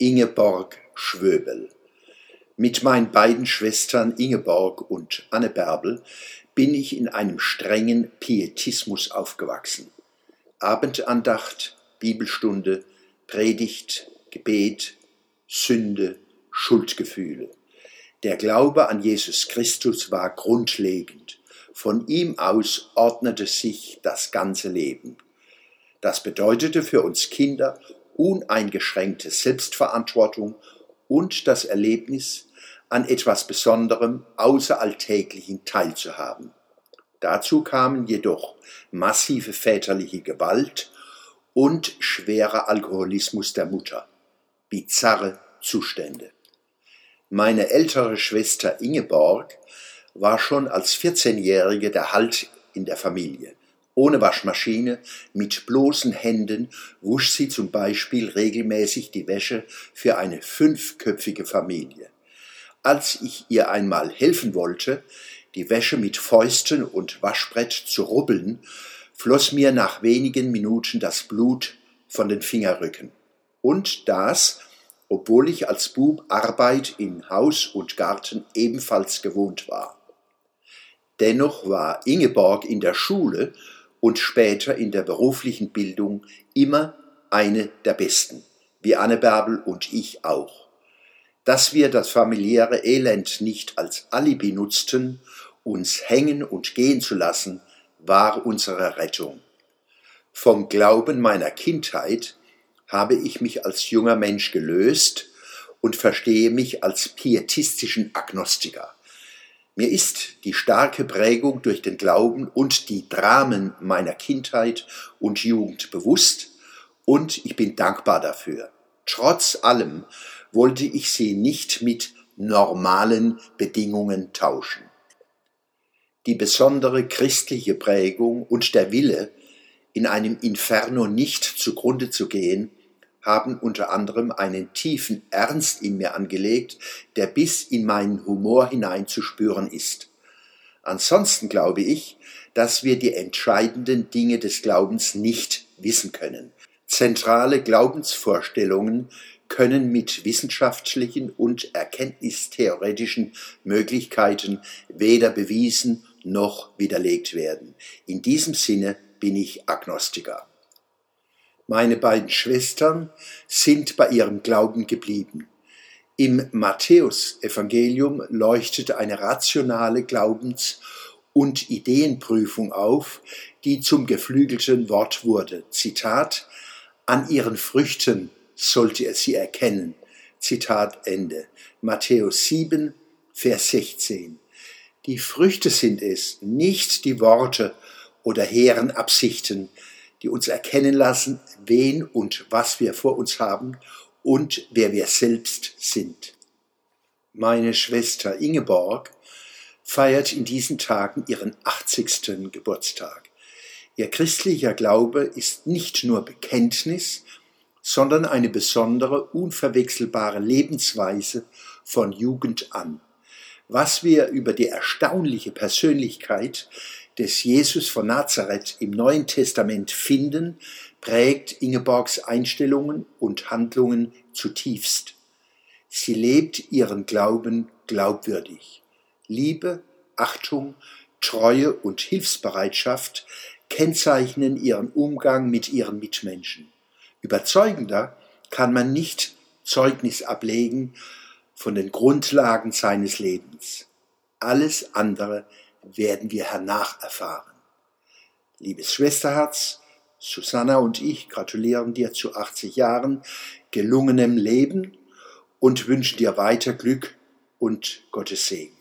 Ingeborg Schwöbel. Mit meinen beiden Schwestern Ingeborg und Anne Bärbel bin ich in einem strengen Pietismus aufgewachsen. Abendandacht, Bibelstunde, Predigt, Gebet, Sünde, Schuldgefühle. Der Glaube an Jesus Christus war grundlegend. Von ihm aus ordnete sich das ganze Leben. Das bedeutete für uns Kinder uneingeschränkte Selbstverantwortung und das Erlebnis, an etwas Besonderem, Außeralltäglichen teilzuhaben. Dazu kamen jedoch massive väterliche Gewalt und schwerer Alkoholismus der Mutter. Bizarre Zustände. Meine ältere Schwester Ingeborg war schon als 14-Jährige der Halt in der Familie. Ohne Waschmaschine, mit bloßen Händen wusch sie zum Beispiel regelmäßig die Wäsche für eine fünfköpfige Familie. Als ich ihr einmal helfen wollte, die Wäsche mit Fäusten und Waschbrett zu rubbeln, floss mir nach wenigen Minuten das Blut von den Fingerrücken. Und das, obwohl ich als Bub Arbeit in Haus und Garten ebenfalls gewohnt war. Dennoch war Ingeborg in der Schule und später in der beruflichen Bildung immer eine der besten, wie Anne Bärbel und ich auch. Dass wir das familiäre Elend nicht als Alibi nutzten, uns hängen und gehen zu lassen, war unsere Rettung. Vom Glauben meiner Kindheit habe ich mich als junger Mensch gelöst und verstehe mich als pietistischen Agnostiker. Mir ist die starke Prägung durch den Glauben und die Dramen meiner Kindheit und Jugend bewusst und ich bin dankbar dafür. Trotz allem wollte ich sie nicht mit normalen Bedingungen tauschen. Die besondere christliche Prägung und der Wille, in einem Inferno nicht zugrunde zu gehen, haben unter anderem einen tiefen Ernst in mir angelegt, der bis in meinen Humor hinein zu spüren ist. Ansonsten glaube ich, dass wir die entscheidenden Dinge des Glaubens nicht wissen können. Zentrale Glaubensvorstellungen können mit wissenschaftlichen und erkenntnistheoretischen Möglichkeiten weder bewiesen noch widerlegt werden. In diesem Sinne bin ich Agnostiker. Meine beiden Schwestern sind bei ihrem Glauben geblieben. Im Matthäusevangelium leuchtete eine rationale Glaubens- und Ideenprüfung auf, die zum geflügelten Wort wurde. Zitat, an ihren Früchten sollte er sie erkennen. Zitat Ende. Matthäus 7, Vers 16. Die Früchte sind es, nicht die Worte oder hehren Absichten, die uns erkennen lassen, wen und was wir vor uns haben und wer wir selbst sind. Meine Schwester Ingeborg feiert in diesen Tagen ihren 80. Geburtstag. Ihr christlicher Glaube ist nicht nur Bekenntnis, sondern eine besondere, unverwechselbare Lebensweise von Jugend an. Was wir über die erstaunliche Persönlichkeit des Jesus von Nazareth im Neuen Testament finden, prägt Ingeborgs Einstellungen und Handlungen zutiefst. Sie lebt ihren Glauben glaubwürdig. Liebe, Achtung, Treue und Hilfsbereitschaft kennzeichnen ihren Umgang mit ihren Mitmenschen. Überzeugender kann man nicht Zeugnis ablegen von den Grundlagen seines Lebens. Alles andere werden wir hernach erfahren. Liebes Schwesterherz, Susanna und ich gratulieren dir zu 80 Jahren gelungenem Leben und wünschen dir weiter Glück und Gottes Segen.